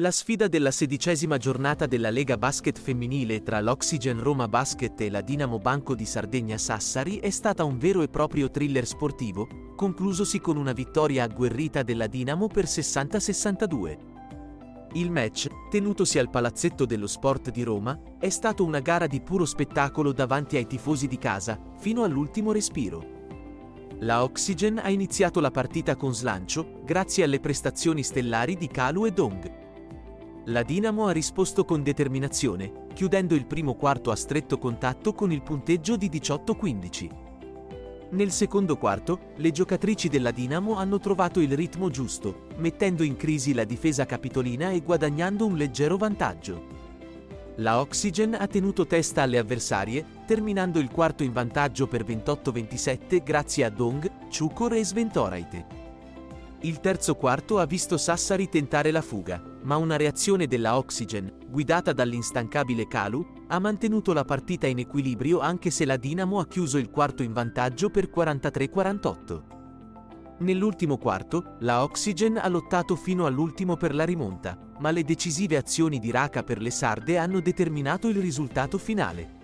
La sfida della sedicesima giornata della Lega Basket femminile tra l'Oxygen Roma Basket e la Dinamo Banco di Sardegna Sassari è stata un vero e proprio thriller sportivo, conclusosi con una vittoria agguerrita della Dinamo per 60-62. Il match, tenutosi al Palazzetto dello Sport di Roma, è stato una gara di puro spettacolo davanti ai tifosi di casa, fino all'ultimo respiro. La Oxygen ha iniziato la partita con slancio, grazie alle prestazioni stellari di Kalu e Dong. La Dinamo ha risposto con determinazione, chiudendo il primo quarto a stretto contatto con il punteggio di 18-15. Nel secondo quarto, le giocatrici della Dinamo hanno trovato il ritmo giusto, mettendo in crisi la difesa capitolina e guadagnando un leggero vantaggio. La Oxygen ha tenuto testa alle avversarie, terminando il quarto in vantaggio per 28-27 grazie a Dong, Chukor e Sventoraite. Il terzo quarto ha visto Sassari tentare la fuga, ma una reazione della Oxygen, guidata dall'instancabile Kalu, ha mantenuto la partita in equilibrio anche se la Dinamo ha chiuso il quarto in vantaggio per 43-48. Nell'ultimo quarto, la Oxygen ha lottato fino all'ultimo per la rimonta, ma le decisive azioni di Raka per le sarde hanno determinato il risultato finale.